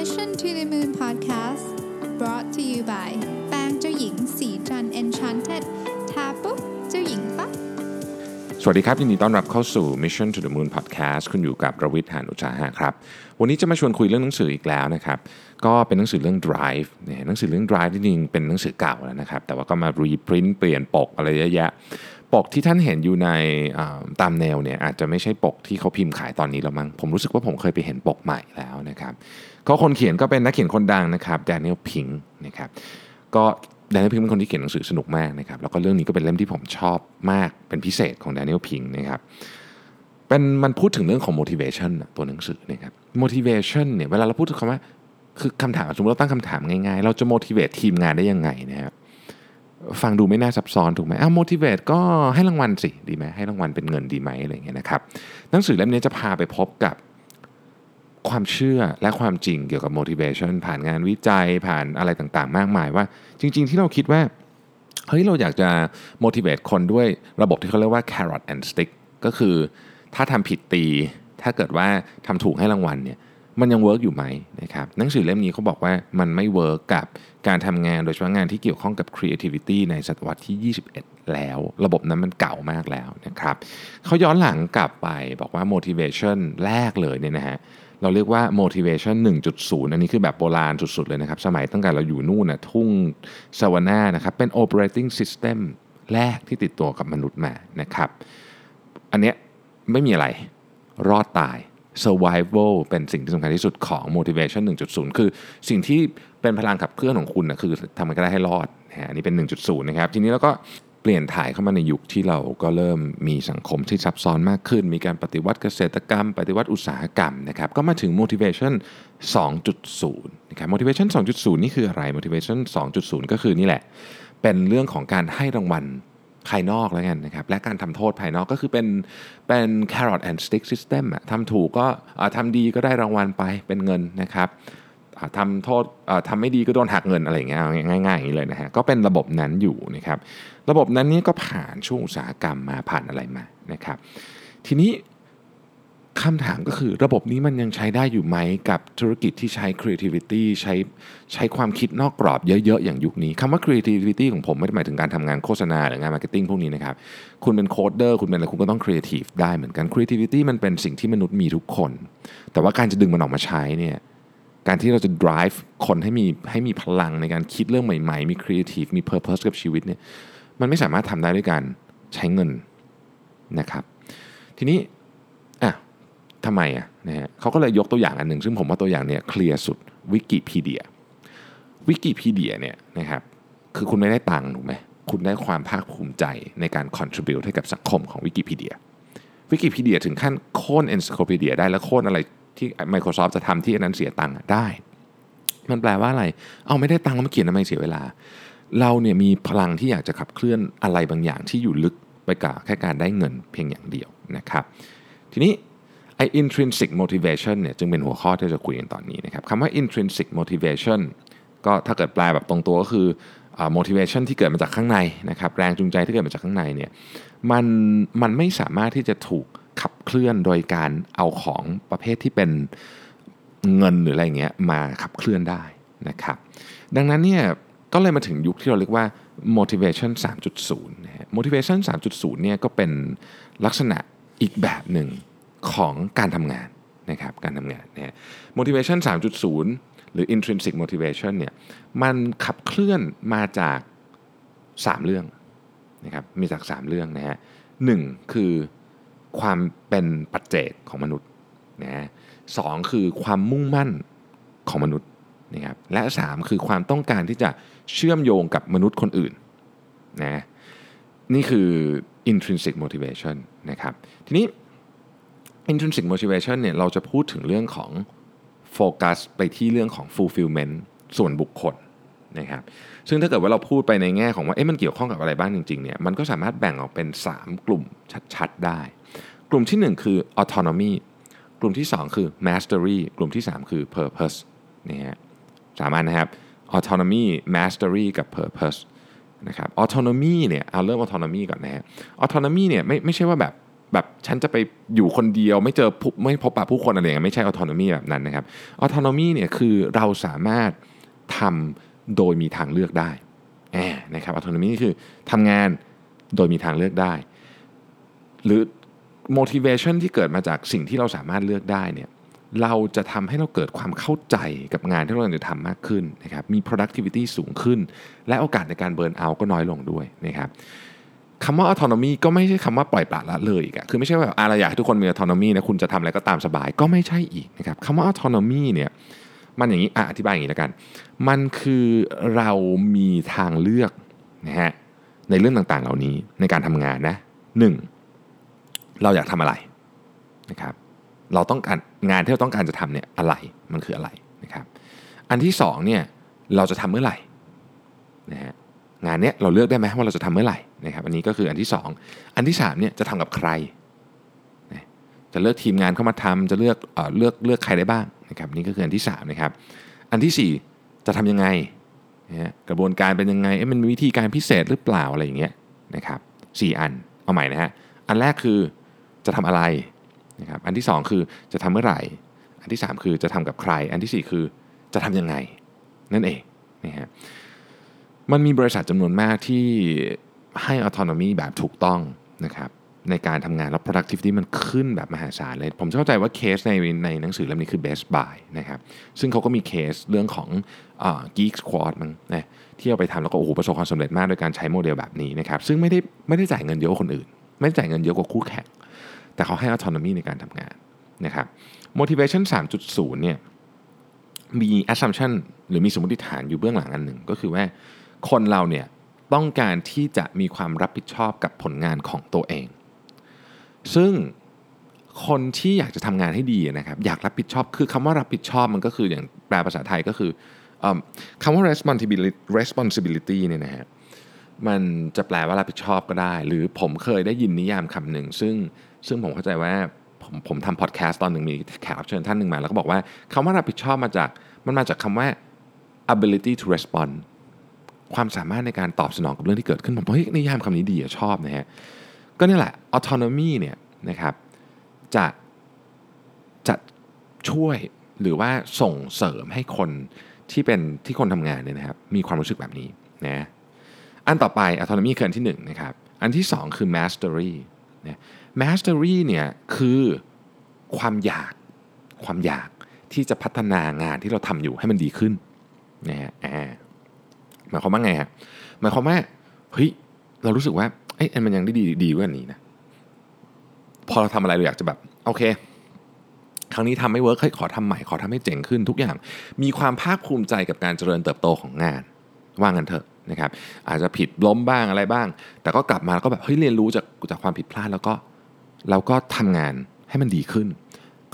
Mission to the Moon Podcast brought to you by แปรงเจ้าหญิงสีจัน Enchanted ทาปุ๊บเจ้าหญิงปั๊บสวัสดีครับ ยินดีต้อนรับเข้าสู่ Mission to the Moon Podcast คุณอยู่กับระวิทย์หานุชาหะครับ วันนี้จะมาชวนคุยเรื่องหนังสืออีกแล้วนะครับ ก็เป็นหนังสือเรื่อง Drive เนี่ยหนังสือเรื่อง Drive ที่จริงเป็นหนังสือเก่าแล้วนะครับ แต่ว่าก็มารีพรินต์เปลี่ยนปกอะไรเยอะแยะปกที่ท่านเห็นอยู่ในตามแนวเนี่ยอาจจะไม่ใช่ปกที่เขาพิมพ์ขายตอนนี้แล้วมั้งผมรู้สึกว่าผมเคยไปเห็นปกใหม่แล้วนะครับ ก็คนเขียนก็เป็นนักเขียนคนดังนะครับแดเนียลพิงนะครับก็แดเนียลพิงเป็นคนที่เขียนหนังสือสนุกมากนะครับแล้วก็เรื่องนี้ก็เป็นเล่มที่ผมชอบมากเป็นพิเศษของแดเนียลพิงนะครับเป็นมันพูดถึงเรื่องของ motivation ตัวหนังสือนะครับ motivation เนี่ยเวลาเราพูดถึงคำว่าคือคำถามสมมติเราตั้งคำถามง่ายๆ เราจะ motivate ทีมงานได้ยังไงนะครับฟังดูไม่น่าซับซ้อนถูกไหมอ้าว motivate ก็ให้รางวัลสิดีไหมให้รางวัลเป็นเงินดีไหมอะไรอย่างเงี้ยนะครับหนังสือเล่มนี้จะพาไปพบกับ ความเชื่อและความจริงเกี่ยวกับ motivation ผ่านงานวิจัยผ่านอะไรต่างๆ มากมายว่า จริง ๆ ที่เราคิดว่าเฮ้ยเราอยากจะ motivate คนด้วยระบบที่เขาเรียกว่า carrot and stick ก็คือถ้าทำผิดตี ถ้าเกิดว่าทำถูกให้รางวัลเนี่ยมันยัง work อยู่ไหมนะครับหนังสือเล่มนี้เขาบอกว่ามันไม่ work กับการทำงานโดยเฉพาะงานที่เกี่ยวข้องกับ creativity ในศตวรรษที่ 21 แล้ว ระบบนั้นมันเก่ามากแล้วนะครับเขาย้อนหลังกลับไปบอกว่า motivation แรกเลยเนี่ยนะฮะ เราเรียกว่า motivation 1.0 อันนี้คือแบบโบราณสุด ๆ เลยนะครับ สมัยตั้งแต่เราอยู่นู่นนะทุ่งสวานานะครับ เป็น operating system แรกที่ติดตัวกับมนุษย์มานะครับ อันเนี้ยไม่มีอะไรรอดตาย survival เป็นสิ่งที่สำคัญที่สุดของ motivation 1.0 คือสิ่งที่เป็นพลังขับเคลื่อนของคุณนะคือทำมันก็ได้ให้รอดนะฮะอันนี้เป็น 1.0 นะครับ ทีนี้เราก็ เปลี่ยนถ่ายเข้ามาในยุคที่เราก็เริ่มมีสังคมที่ซับซ้อนมากขึ้น มีการปฏิวัติเกษตรกรรม ปฏิวัติอุตสาหกรรมนะครับก็มาถึง motivation 2.0นะครับ motivation 2.0 นี่คืออะไร motivation 2.0 ก็คือนี่แหละ เป็นเรื่องของการให้รางวัลภายนอกแล้วกันนะครับและการทำโทษภายนอกก็คือเป็นเป็น carrot and stick system อะทำถูกก็ทำดีก็ได้รางวัลไปเป็นเงินนะครับ ทำโทษอ่าทำไม่ดีก็โดนหักเงินอะไรเงี้ยง่ายๆอย่างนี้เลยนะฮะก็เป็นระบบนั้นอยู่นะครับระบบนั้นนี่ก็ผ่านช่วงอุตสาหกรรมมาผ่านอะไรมานะครับ ทีนี้คำถามก็คือระบบนี้มันยังใช้ได้อยู่ไหมกับธุรกิจที่ใช้ creativity ใช้ใช้ความคิดนอกกรอบเยอะๆ อย่างยุคนี้คำว่า creativity ของผมไม่ได้หมายถึงการทำงานโฆษณาหรืองาน marketing พวกนี้นะครับ คุณเป็นโคดเดอร์คุณเป็นอะไรคุณก็ต้อง creative ได้เหมือนกัน creativity มันเป็นสิ่งที่มนุษย์มีทุกคน แต่ว่าการจะดึงมันออกมาใช้เนี่ย การที่เราจะ drive คนให้มีให้มีพลังในการคิดเรื่องใหม่ ๆ มี creative มี purpose กับชีวิตเนี่ยมันไม่สามารถทำได้ด้วยการใช้เงินนะครับ ทีนี้อะทำไมอะนะฮะเขาก็เลยยกตัวอย่างอันหนึ่ง ซึ่งผมว่าตัวอย่างเนี่ยเคลียร์สุดวิกิพีเดียวิกิพีเดียเนี่ยนะครับคือคุณไม่ได้ตังค์ถูกไหมคุณได้ความภาคภูมิใจในการ contribute ให้กับสังคมของวิกิพีเดียวิกิพีเดียถึงขั้นโค่น encyclopedia ได้แล้วโค่นอะไร ที่ Microsoft จะทำที่อันนั้นเสียตังค์ได้ มันแปลว่าอะไร เอาไม่ได้ตังค์แล้วมาเขียนทำไมเสียเวลา เราเนี่ยมีพลังที่อยากจะขับเคลื่อนอะไรบางอย่างที่อยู่ลึกไปกับแค่การได้เงินเพียงอย่างเดียวนะครับ ทีนี้ไอ้ intrinsic motivation เนี่ยจึงเป็นหัวข้อที่จะคุยกันตอนนี้นะครับคำว่า intrinsic motivation ก็ถ้าเกิดแปลแบบตรงตัวก็คืออ motivation ที่เกิดมาจากข้างในนะครับแรงจูงใจที่เกิดมาจากข้างในเนี่ยมันมันไม่สามารถที่จะถูก ขับเคลื่อนโดยการเอาของประเภทที่เป็นเงินหรืออะไรเงี้ยมาขับเคลื่อนได้นะครับ ดังนั้นเนี่ยก็เลยมาถึงยุคที่เราเรียกว่า motivation 3.0นะฮะ motivation 3.0เนี่ยก็เป็นลักษณะอีกแบบหนึ่งของการทำงานนะครับการทำงานนะฮะ motivation 3.0 หรือ intrinsic motivation เนี่ยมันขับเคลื่อนมาจาก 3 เรื่องนะครับมีจาก 3 เรื่องนะฮะหนึ่งคือ ความเป็นปัจเจกของมนุษย์นะฮะสองคือความมุ่งมั่นของมนุษย์นะครับและ 3 คือความต้องการที่จะเชื่อมโยงกับมนุษย์คนอื่นนะนี่คือ intrinsic motivation นะครับ ทีนี้ intrinsic motivation เนี่ยเราจะพูดถึงเรื่องของโฟกัสไปที่เรื่องของ fulfillment ส่วนบุคคลนะครับ ซึ่งถ้าเกิดว่าเราพูดไปในแง่ของว่า เอ๊ะมันเกี่ยวข้องกับอะไรบ้างจริงๆ เนี่ย มันก็สามารถแบ่งออกเป็น 3 กลุ่มชัดๆ ได้ ลุ่มที่ 1 คือ autonomy กลุ่มที่ 2 คือ mastery กลุ่มที่ 3 คือ purpose นี่ฮะสามอันนะครับ autonomy mastery กับ purpose นะครับ autonomy เนี่ยเอาเริ่ม autonomy ก่อนนะฮะ autonomy เนี่ยไม่ไม่ใช่ว่าแบบแบบฉันจะไปอยู่คนเดียวไม่เจอไม่พบปะผู้คนอะไรอย่างเงี้ยไม่ใช่ autonomy แบบนั้นนะครับ autonomy เนี่ยคือเราสามารถทำโดยมีทางเลือกได้นะครับ autonomy นี่คือทำงานโดยมีทางเลือกได้ หรือ motivation ที่เกิดมาจากสิ่งที่เราสามารถเลือกได้เนี่ยเราจะทำให้เราเกิดความเข้าใจกับงานที่เราจะทำมากขึ้นนะครับมี productivity สูงขึ้น และโอกาสในการเบิร์นเอาก็น้อยลงด้วยนะครับคำว่า autonomy ก็ไม่ใช่คำว่าปล่อยปละละเลยอีกอะคือไม่ใช่ว่าอะไรอยากให้ทุกคนมี autonomy นะคุณจะทำอะไรก็ตามสบายก็ไม่ใช่อีกนะครับคำว่า autonomy เนี่ยมันอย่างนี้ออธิบายอย่างนี้แล้วกัน มันคือเรามีทางเลือกนะฮะในเรื่องต่างๆ เหล่านี้ในการทำงานนะหนึ่ง เราอยากทำอะไรนะครับเราต้องการงานที่เราต้องการจะทำเนี่ยอะไรมันคืออะไรนะครับอันที่สองเนี่ยเราจะทำเมื่อไหร่นะฮะงานเนี้ยเราเลือกได้ไหมว่าเราจะทำเมื่อไหร่นะครับอันนี้ก็คืออันที่สองอันที่สามเนี่ยจะทำกับใครนะจะเลือกทีมงานเข้ามาทำจะเลือกเอ่อเลือกเลือกใครได้บ้างนะครับนี่ก็คืออันที่สามนะครับอันที่สี่จะทำยังไงนะฮะกระบวนการเป็นยังไงเอ๊ะมันมีวิธีการพิเศษหรือเปล่าอะไรอย่างเงี้ยนะครับสี่อันเอาใหม่นะฮะอันแรกคือ จะทำอะไรนะครับอันที่ 2 คือจะทำเมื่อไหร่ อันที่ 3 คือจะทำกับใคร อันที่ 4 คือจะทำยังไง นั่นเองนะฮะมันมีบริษัทจำนวนมากที่ให้ autonomy แบบถูกต้องนะครับในการทำงานแล้ว productivity มันขึ้นแบบมหาศาลเลย ผมเข้าใจว่าเคสในในหนังสือเล่มนี้คือ best buy นะครับ ซึ่งเขาก็มีเคสเรื่องของ uh, geek squad มันนะที่เอาไปทำแล้วก็โอ้โหประสบความสำเร็จมากโดยการใช้โมเดลแบบนี้นะครับ ซึ่งไม่ได้ไม่ได้จ่ายเงินเยอะกว่าคนอื่น ไม่ได้จ่ายเงินเยอะกว่าคู่แข่ง แต่เขาให้ autonomy ในการทำงานนะครับ motivation 3.0เนี่ยมี assumption หรือมีสมมติฐานอยู่เบื้องหลังอันหนึ่ง ก็คือว่าคนเราเนี่ยต้องการที่จะมีความรับผิดชอบกับผลงานของตัวเอง ซึ่งคนที่อยากจะทำงานให้ดีนะครับ อยากรับผิดชอบคือคำว่ารับผิดชอบมันก็คืออย่างแปลภาษาไทยก็คืออคำว่า responsibility responsibility เนี่ยนะฮะมันจะแปลว่ารับผิดชอบก็ได้ หรือผมเคยได้ยินนิยามคำหนึ่งซึ่ง ซึ่งผมเข้าใจว่าผมผมทำพอดแคสต์ตอนหนึ่งมีแขกรับเชิญท่านหนึ่งมา แล้วก็บอกว่าคำว่ารับผิดชอบมาจากมันมาจากคำว่า ability to respond ความสามารถในการตอบสนองกับเรื่องที่เกิดขึ้น ผมเฮ้ยนิยามคำนี้ดีอะชอบนะฮะก็นี่แหละ autonomy เนี่ยนะครับจะจะช่วยหรือว่าส่งเสริมให้คนที่เป็นที่คนทำงานเนี่ยนะครับมีความรู้สึกแบบนี้นะอันต่อไป autonomy คืออันที่1นะครับอันที่ 2 คือ mastery นะ mastery เนี่ยคือความอยากความอยากที่จะพัฒนางานที่เราทำอยู่ให้มันดีขึ้นนะฮะหมายความว่าไงฮะหมายความว่าเฮ้ยเรารู้สึกว่าไอ้มันยังได้ดีดีกว่านี้นะพอเราทำอะไรเราอยากจะแบบโอเคครั้งนี้ทำไม่ work เฮ้ยขอทำใหม่ขอทำให้เจ๋งขึ้นทุกอย่าง มีความภาคภูมิใจกับการเจริญเติบโตของงาน ว่างันเถอะ นะครับอาจจะผิดล้มบ้างอะไรบ้าง แต่ก็กลับมาแล้วก็แบบเฮ้ยเรียนรู้จากจากความผิดพลาดแล้วก็เราก็ทำงานให้มันดีขึ้น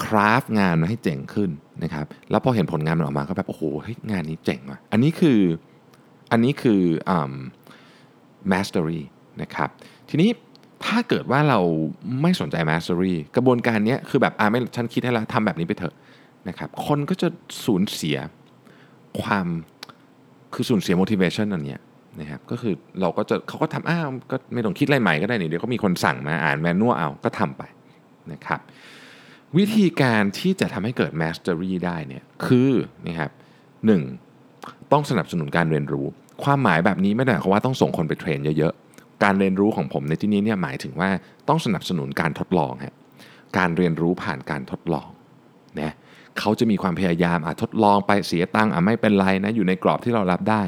craft งานมาให้เจ๋งขึ้นนะครับแล้วพอเห็นผลงานมันออกมาก็แบบโอ้โหเฮ้ยงานนี้เจ๋งว่ะอันนี้คืออันนี้คือ um, mastery นะครับทีนี้ถ้าเกิดว่าเราไม่สนใจ mastery กระบวนการนี้คือแบบอ่าไม่ฉันคิดให้แล้วทำแบบนี้ไปเถอะนะครับคนก็จะสูญเสียความคือสูญเสีย motivation อันเนี้ย นะครับก็คือเราก็จะเขาก็ทำอ้าวก็ไม่ต้องคิดอะไรใหม่ก็ได้นี่เดี๋ยวก็มีคนสั่งมาอ่านแมนนวลเอาก็ทำไปนะครับวิธีการที่จะทำให้เกิด mastery ได้เนี่ยคือนะครับหนึ่งต้องสนับสนุนการเรียนรู้ ความหมายแบบนี้ไม่ได้หมายความว่าต้องส่งคนไปเทรนเยอะๆ การเรียนรู้ของผมในที่นี้เนี่ยหมายถึงว่าต้องสนับสนุนการทดลองฮะการเรียนรู้ผ่านการทดลองนะเขาจะมีความพยายามอะทดลองไปเสียตังค์อะไม่เป็นไรนะอยู่ในกรอบที่เรารับได้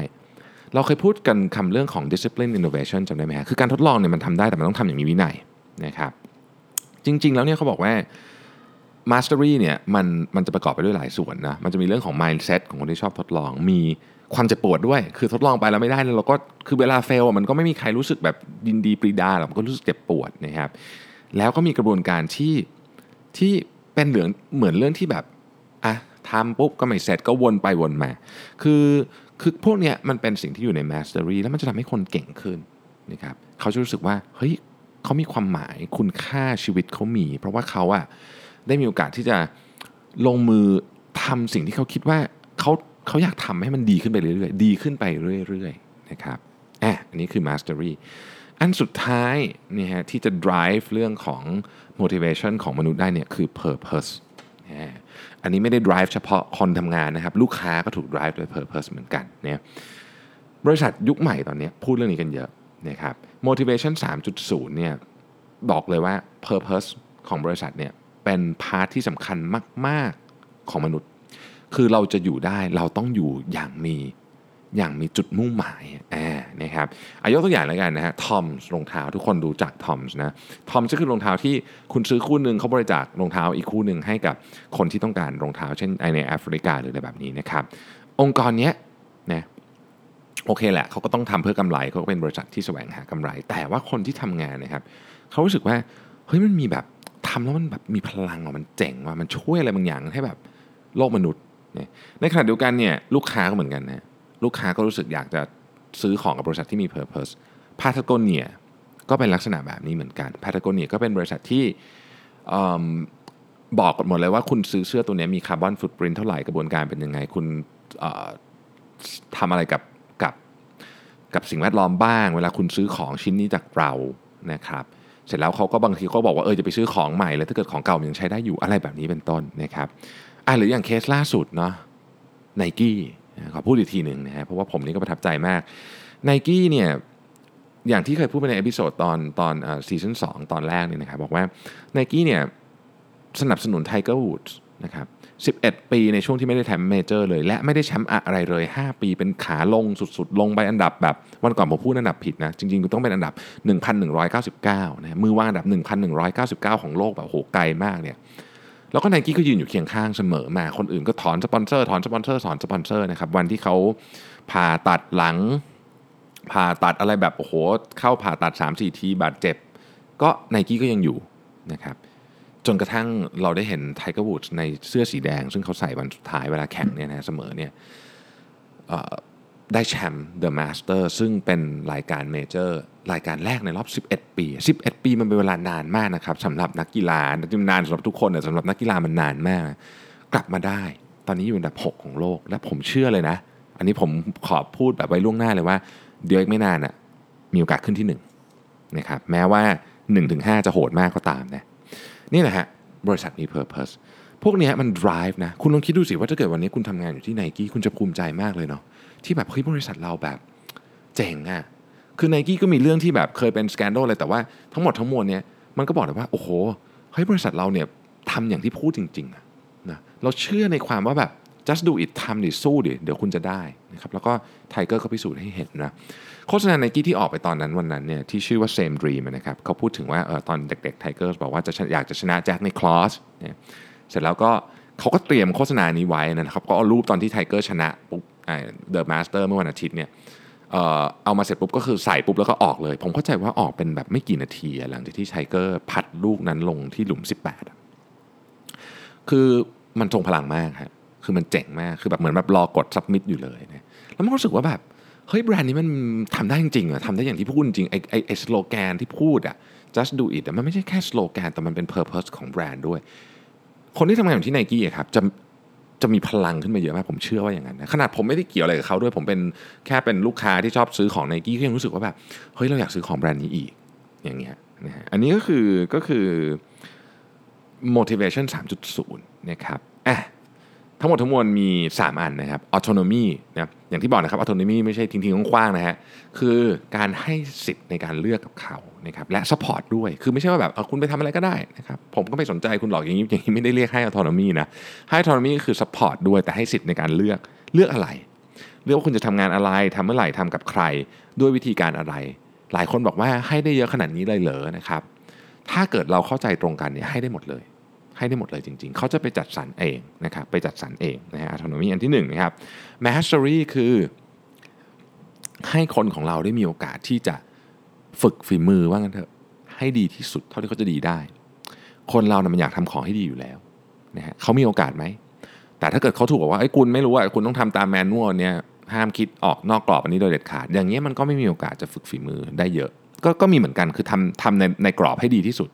เราเคยพูดกันคำเรื่องของ discipline innovation จำได้ไหมฮะคือการทดลองเนี่ยมันทำได้แต่มันต้องทำอย่างมีวินัยนะครับจริง ๆ แล้วเนี่ยเขาบอกว่า mastery เนี่ยมันมันจะประกอบไปด้วยหลายส่วนนะมันจะมีเรื่องของ mindset ของคนที่ชอบทดลอง มีความเจ็บปวดด้วย คือทดลองไปแล้วไม่ได้แล้วเราก็คือเวลาเฟลมันก็ไม่มีใครรู้สึกแบบดินดีปรีดาหรอกมันก็รู้สึกเจ็บปวดนะครับแล้วก็มีกระบวนการที่ที่เป็นเหลืองเหมือนเรื่องที่แบบอะทำปุ๊บก็ไม่เสร็จก็วนไปวนมา คือ คือพวกเนี้ยมันเป็นสิ่งที่อยู่ใน mastery แล้วมันจะทำให้คนเก่งขึ้นนะครับเขาจะรู้สึกว่าเฮ้ยเขามีความหมายคุณค่าชีวิตเขามี เพราะว่าเขาอะได้มีโอกาสที่จะลงมือทำสิ่งที่เขาคิดว่าเขาเขาอยากทำให้มันดีขึ้นไปเรื่อยๆ ดีขึ้นไปเรื่อยๆนะครับอะอันนี้คือ mastery อันสุดท้ายนี่ฮะที่จะ drive เรื่องของ motivation ของมนุษย์ได้เนี่ยคือ purpose อันนี้ไม่ได้ drive เฉพาะคนทำงานนะครับ ลูกค้าก็ถูก drive ด้วย purpose เหมือนกันเนี่ยบริษัทยุคใหม่ตอนนี้พูดเรื่องนี้กันเยอะนะครับ motivation 3.0เนี่ยบอกเลยว่า purpose ของบริษัทเนี่ยเป็น part ที่สำคัญมาก ๆ ของมนุษย์ คือเราจะอยู่ได้เราต้องอยู่อย่างมี อย่างมีจุดมุ่งหมายอ่านะครับอายกตัวอย่างแล้วกันนะฮะ TOMS รองเท้าทุกคนดูจาก TOMS นะ TOMS ก็คือรองเท้าที่คุณซื้อคู่หนึ่งเขาบริจาครองเท้าอีกคู่หนึ่งให้กับคนที่ต้องการรองเท้า เช่นในแอฟริกาหรืออะไรแบบนี้นะครับองค์กรเนี้ยนะโอเคแหละเขาก็ต้องทำเพื่อกำไรเขาก็เป็นบริษัทที่แสวงหากำไร แต่ว่าคนที่ทำงานนะครับเขารู้สึกว่าเฮ้ยมันมีแบบทำแล้วมันแบบมีพลังว่ะมันเจ๋งว่ะมันช่วยอะไรบางอย่างให้แบบโลกมนุษย์ ในขณะเดียวกันเนี่ยลูกค้าก็เหมือนกันนะ ลูกค้าก็รู้สึกอยากจะซื้อของกับบริษัทที่มี Purpose พาทากเนียก็เป็นลักษณะแบบนี้เหมือนกันพาทากเนียก็เป็นบริษัทที่บอกหมดเลยว่าคุณซื้อเสื้อตัวนี้มีคาร์บอนฟุตปรินเท่าไหร่กระบวนการเป็นยังไง คุณทำอะไรกับกับกับสิ่งแวดล้อมบ้าง เวลาคุณซื้อของชิ้นนี้จากเรานะครับเสร็จแล้วเขาก็บางทีเขาบอกว่าเออจะไปซื้อของใหม่เลยถ้าเกิดของเก่ายังใช้ได้อยู่อะไรแบบนี้เป็นต้นนะครับอะหรืออย่างเคสล่าสุดเนาะไนกี้ ขอพูดอีกทีหนึ่งนะฮะเพราะว่าผมนี่ก็ประทับใจมากไนกี้เนี่ยอย่างที่เคยพูดไปใน episode ตอนตอน seasons ตอนแรกเนี่ยนะครับบอกว่าไนกี้เนี่ยสนับสนุนไทเกอร์วูดส์นะครับ11 ปีในช่วงที่ไม่ได้แชมป์ major เลย และไม่ได้แชมป์อะไรเลย 5 ปีเป็นขาลงสุดๆ ลงไปอันดับแบบวันก่อนผมพูดอันดับผิดนะ จริงๆต้องเป็นอันดับ 1,199นะมือวางอันดับ 1,199 ของโลกแบบโหไกลมากเนี่ย แล้วก็ไนกี้ก็ยืนอยู่เคียงข้างเสมอมาคนอื่นก็ถอนสปอนเซอร์ถอนสปอนเซอร์ถอนสปอนเซอร์นะครับวันที่เขาผ่าตัดหลัง ผ่าตัดอะไรแบบโอ้โหเข้าผ่าตัด 3-4 ทีบาดเจ็บ ก็ไนกี้ก็ยังอยู่นะครับจนกระทั่งเราได้เห็น Tiger Woods ในเสื้อสีแดง ซึ่งเขาใส่วันสุดท้ายเวลาแข่งเนี่ยนะเสมอเนี่ยได้แชมป์ The Masters ซึ่งเป็นรายการ major รายการแรกในรอบ 11 ปี 11 ปีมันเป็นเวลานานมากนะครับสำหรับนักกีฬานานสำหรับทุกคนแต่สำหรับนักกีฬามันนานมาก กลับมาได้ ตอนนี้อยู่อันดับ 6 ของโลก และผมเชื่อเลยนะ อันนี้ผมขอพูดแบบไว้ล่วงหน้าเลยว่า เดี๋ยวอีกไม่นานอะมีโอกาสขึ้นที่1นะครับแม้ว่า 1-5 จะโหดมากก็ตามนะนี่แหละฮะบริษัทมี Purpose พวกนี้มัน drive นะ คุณลองคิดดูสิว่าถ้าเกิดวันนี้คุณทำงานอยู่ที่ไนกี้คุณจะภูมิใจมากเลยเนาะที่แบบเฮ้ยบริษัทเราแบบเจ๋งอะ่ะ คือไนกี้ก็มีเรื่องที่แบบเคยเป็นสแกนโดเลยแต่ว่าทั้งหมดทั้งมวลเนี่ยมันก็บอกเลยว่าโอ้โหเฮ้ยบริษัทเราเนี่ยทำอย่างที่พูดจริงๆนะนะเราเชื่อในความว่าแบบ just do it ทำดิสู้ดิเดี๋ยวคุณจะได้นะครับแล้วก็ไทเกอร์เขาพิสูจน์ให้เห็นนะโฆษณาไนกี้ที่ออกไปตอนนั้นวันนั้นเนี่ยที่ชื่อว่า same dream นะครับเขาพูดถึงว่าเออตอนเด็กๆไทเกอร์บอกว่าจะอยากจะชนะแจ็คในคลอสเนี่ยเสร็จแล้วก็เขาก็เตรียมโฆษณานี้ไว้นะครับก็เอารูปตอนที่ Tiger ชนะปุ๊บ The Masters เมื่อวันอาทิตย์เนี่ย เอามาเสร็จปุ๊บก็คือใส่ปุ๊บแล้วก็ออกเลย ผมเข้าใจว่าออกเป็นแบบไม่กี่นาทีหลังจากที่ Tiger พัตต์ลูกนั้นลงที่หลุม 18 คือมันทรงพลังมากครับคือมันเจ๋งมาก คือแบบเหมือนแบบรอกด submit อยู่เลยนะแล้วมันรู้สึกว่าแบบ เฮ้ยแบรนด์นี้มันทำได้จริงๆเหรอทำได้อย่างที่พูดจริงไอไอสโลแกนที่พูดอะ just do it มันไม่ใช่แค่สโลแกนแต่มันเป็น purpose ของแบรนด์ด้วย คนที่ทำงานอยู่ที่ไนกี้ครับจะ จะมีพลังขึ้นมาเยอะมากผมเชื่อว่าอย่างนั้นนะขนาดผมไม่ได้เกี่ยวอะไรกับเขาด้วยผมเป็นแค่เป็นลูกค้าที่ชอบซื้อของไนกี้ก็ยังรู้สึกว่าแบบเฮ้ยเราอยากซื้อของแบรนด์นี้อีกอย่างเงี้ยนะฮะอันนี้ก็คือก็คือ motivation 3.0 นะครับอะ ทั้งหมดทั้งมวลมี 3 อันนะครับ autonomy นะอย่างที่บอกนะครับ autonomy ไม่ใช่ทิ้งๆกว้างๆนะฮะคือการให้สิทธิ์ในการเลือกกับเขานะครับและ support ด้วยคือไม่ใช่ว่าแบบคุณไปทำอะไรก็ได้นะครับผมก็ไม่สนใจคุณหรอกอย่างนี้อย่างนี้ไม่ได้เรียกให้ autonomy นะให้ autonomy คือ support ด้วยแต่ให้สิทธิ์ในการเลือกเลือกอะไร เลือกว่าคุณจะทำงานอะไรทำเมื่อไหร่ทำกับใคร ด้วยวิธีการอะไร หลายคนบอกว่าให้ได้เยอะขนาดนี้เลยเหรอนะครับถ้าเกิดเราเข้าใจตรงกันเนี่ยให้ได้หมดเลย ให้ได้หมดเลยจริง ๆ เขาจะไปจัดสรรเองนะครับไปจัดสรรเองนะฮะ autonomy อันที่1นนะครับ mastery คือให้คนของเราได้มีโอกาสที่จะฝึกฝีมือว่างั้นเถอะให้ดีที่สุดเท่าที่เขาจะดีได้ คนเรานะมันอยากทำของให้ดีอยู่แล้วนะฮะเขามีโอกาสไหม แต่ถ้าเกิดเขาถูกบอกว่าไอ้คุณไม่รู้อะคุณต้องทำตามแมนนวลเนี่ยห้ามคิดออกนอกกรอบอันนี้โดยเด็ดขาด อย่างเงี้ยมันก็ไม่มีโอกาสจะฝึกฝีมือได้เยอะ ก็ก็มีเหมือนกันคือทำทำในในกรอบให้ดีที่สุด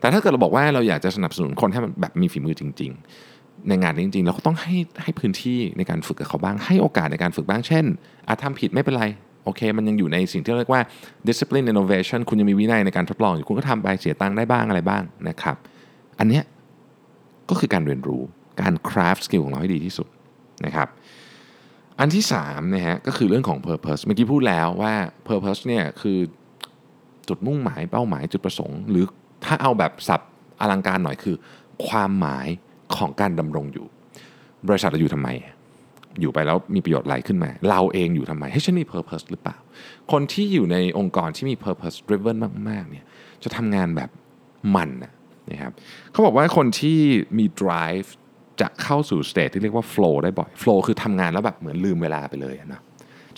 แต่ถ้าเกิดเราบอกว่าเราอยากจะสนับสนุนคนให้มันแบบมีฝีมือจริง ๆ ในงานนี้จริงๆ เราก็ต้องให้ให้พื้นที่ในการฝึกกับเขาบ้าง ให้โอกาสในการฝึกบ้าง เช่นอาจทำผิดไม่เป็นไร โอเค มันยังอยู่ในสิ่งที่เรียกว่า discipline innovation คุณยังมีวินัยในการทดลองอยู่คุณก็ทำไปเสียตังค์ได้บ้างอะไรบ้างนะครับ อันเนี้ยก็คือการเรียนรู้การ craft skill ของเราให้ดีที่สุดนะครับอันที่3นะฮะก็คือเรื่องของ purpose เมื่อกี้พูดแล้วว่า purpose เนี่ยคือจุดมุ่งหมายเป้าหมายจุดประสงค์ หรือ ถ้าเอาแบบสับอลังการหน่อยคือ ความหมายของการดำรงอยู่ บริษัทเราอยู่ทำไม อยู่ไปแล้วมีประโยชน์อะไรขึ้นมา เราเองอยู่ทำไมให้ฉันมี purpose หรือเปล่า คนที่อยู่ในองค์กรที่มี purpose driven มากๆเนี่ยจะทำงานแบบมันนะนะครับเขาบอกว่าคนที่มี drive จะเข้าสู่ state ที่เรียกว่า flow ได้บ่อย flow คือทำงานแล้วแบบเหมือนลืมเวลาไปเลยนะ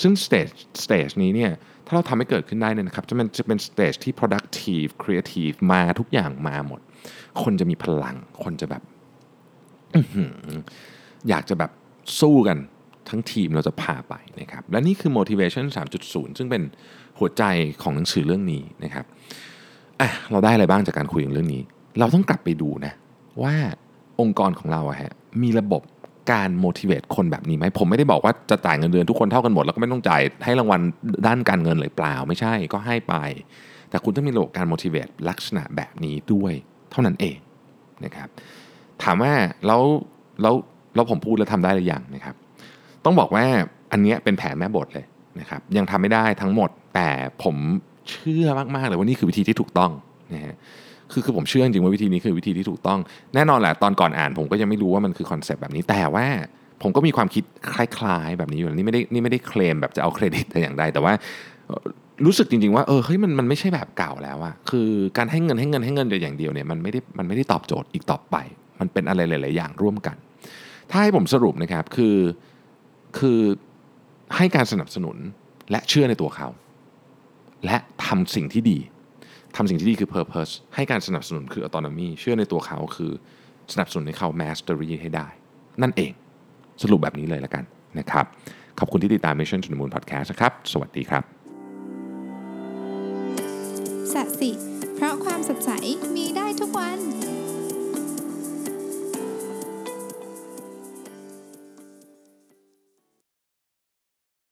ซึ่ง stage stage นี้เนี่ยถ้าเราทำให้เกิดขึ้นได้เนี่ยนะครับจะเป็นจะเป็น stage ที่ productive creative มาทุกอย่างมาหมด คนจะมีพลัง คนจะแบบอยากจะแบบสู้กันทั้งทีมเราจะพาไปนะครับ และนี่คือ motivation 3.0 ซึ่งเป็นหัวใจของหนังสือเรื่องนี้นะครับอะเราได้อะไรบ้างจากการคุยเรื่องนี้ เราต้องกลับไปดูนะว่าองค์กรของเราอะฮะมีระบบ การ motivate คนแบบนี้ไหมผมไม่ได้บอกว่าจะจ่ายเงินเดือนทุกคนเท่ากันหมด แล้วก็ไม่ต้องจ่ายให้รางวัลด้านการเงินเลยเปล่า ไม่ใช่ก็ให้ไป แต่คุณต้องมีระบบการ motivate ลักษณะแบบนี้ด้วยเท่านั้นเองนะครับถามว่าแล้วแล้วแล้วผมพูดแล้วทำได้หรือยังนะครับ ต้องบอกว่าอันนี้เป็นแผนแม่บทเลยนะครับยังทำไม่ได้ทั้งหมดแต่ผมเชื่อมากๆเลยว่านี่คือวิธีที่ถูกต้องนะฮะ คือคือผมเชื่อจริงว่าวิธีนี้คือวิธีที่ถูกต้องแน่นอนแหละตอนก่อนอ่าน ผมก็ยังไม่รู้ว่ามันคือคอนเซปต์แบบนี้แต่ว่าผมก็มีความคิดคล้ายๆ แบบนี้อยู่นี่ไม่ได้นี่ไม่ได้เคลมแบบจะเอาเครดิตแต่อย่างใดแต่ว่ารู้สึกจริงๆว่าเออเฮ้ยมันมันไม่ใช่แบบเก่าแล้วอะคือการให้เงินให้เงินให้เงินเดียวอย่างเดียวเนี่ยมันไม่ได้มันไม่ได้ตอบโจทย์อีกต่อไป มันเป็นอะไรหลายๆอย่างร่วมกัน ถ้าให้ผมสรุปนะครับคือคือให้การสนับสนุนและเชื่อในตัวเขา และทำสิ่งที่ดี ทำสิ่งที่ดีคือ purpose ให้การสนับสนุนคือ autonomy เชื่อในตัวเขาคือสนับสนุนให้เขา mastery ให้ได้ นั่นเองสรุปแบบนี้เลยแล้วกันนะครับ ขอบคุณที่ติดตาม Mission to the Moon Podcast นะครับ สวัสดีครับสัสิเพราะความสดใสมีได้ทุกวัน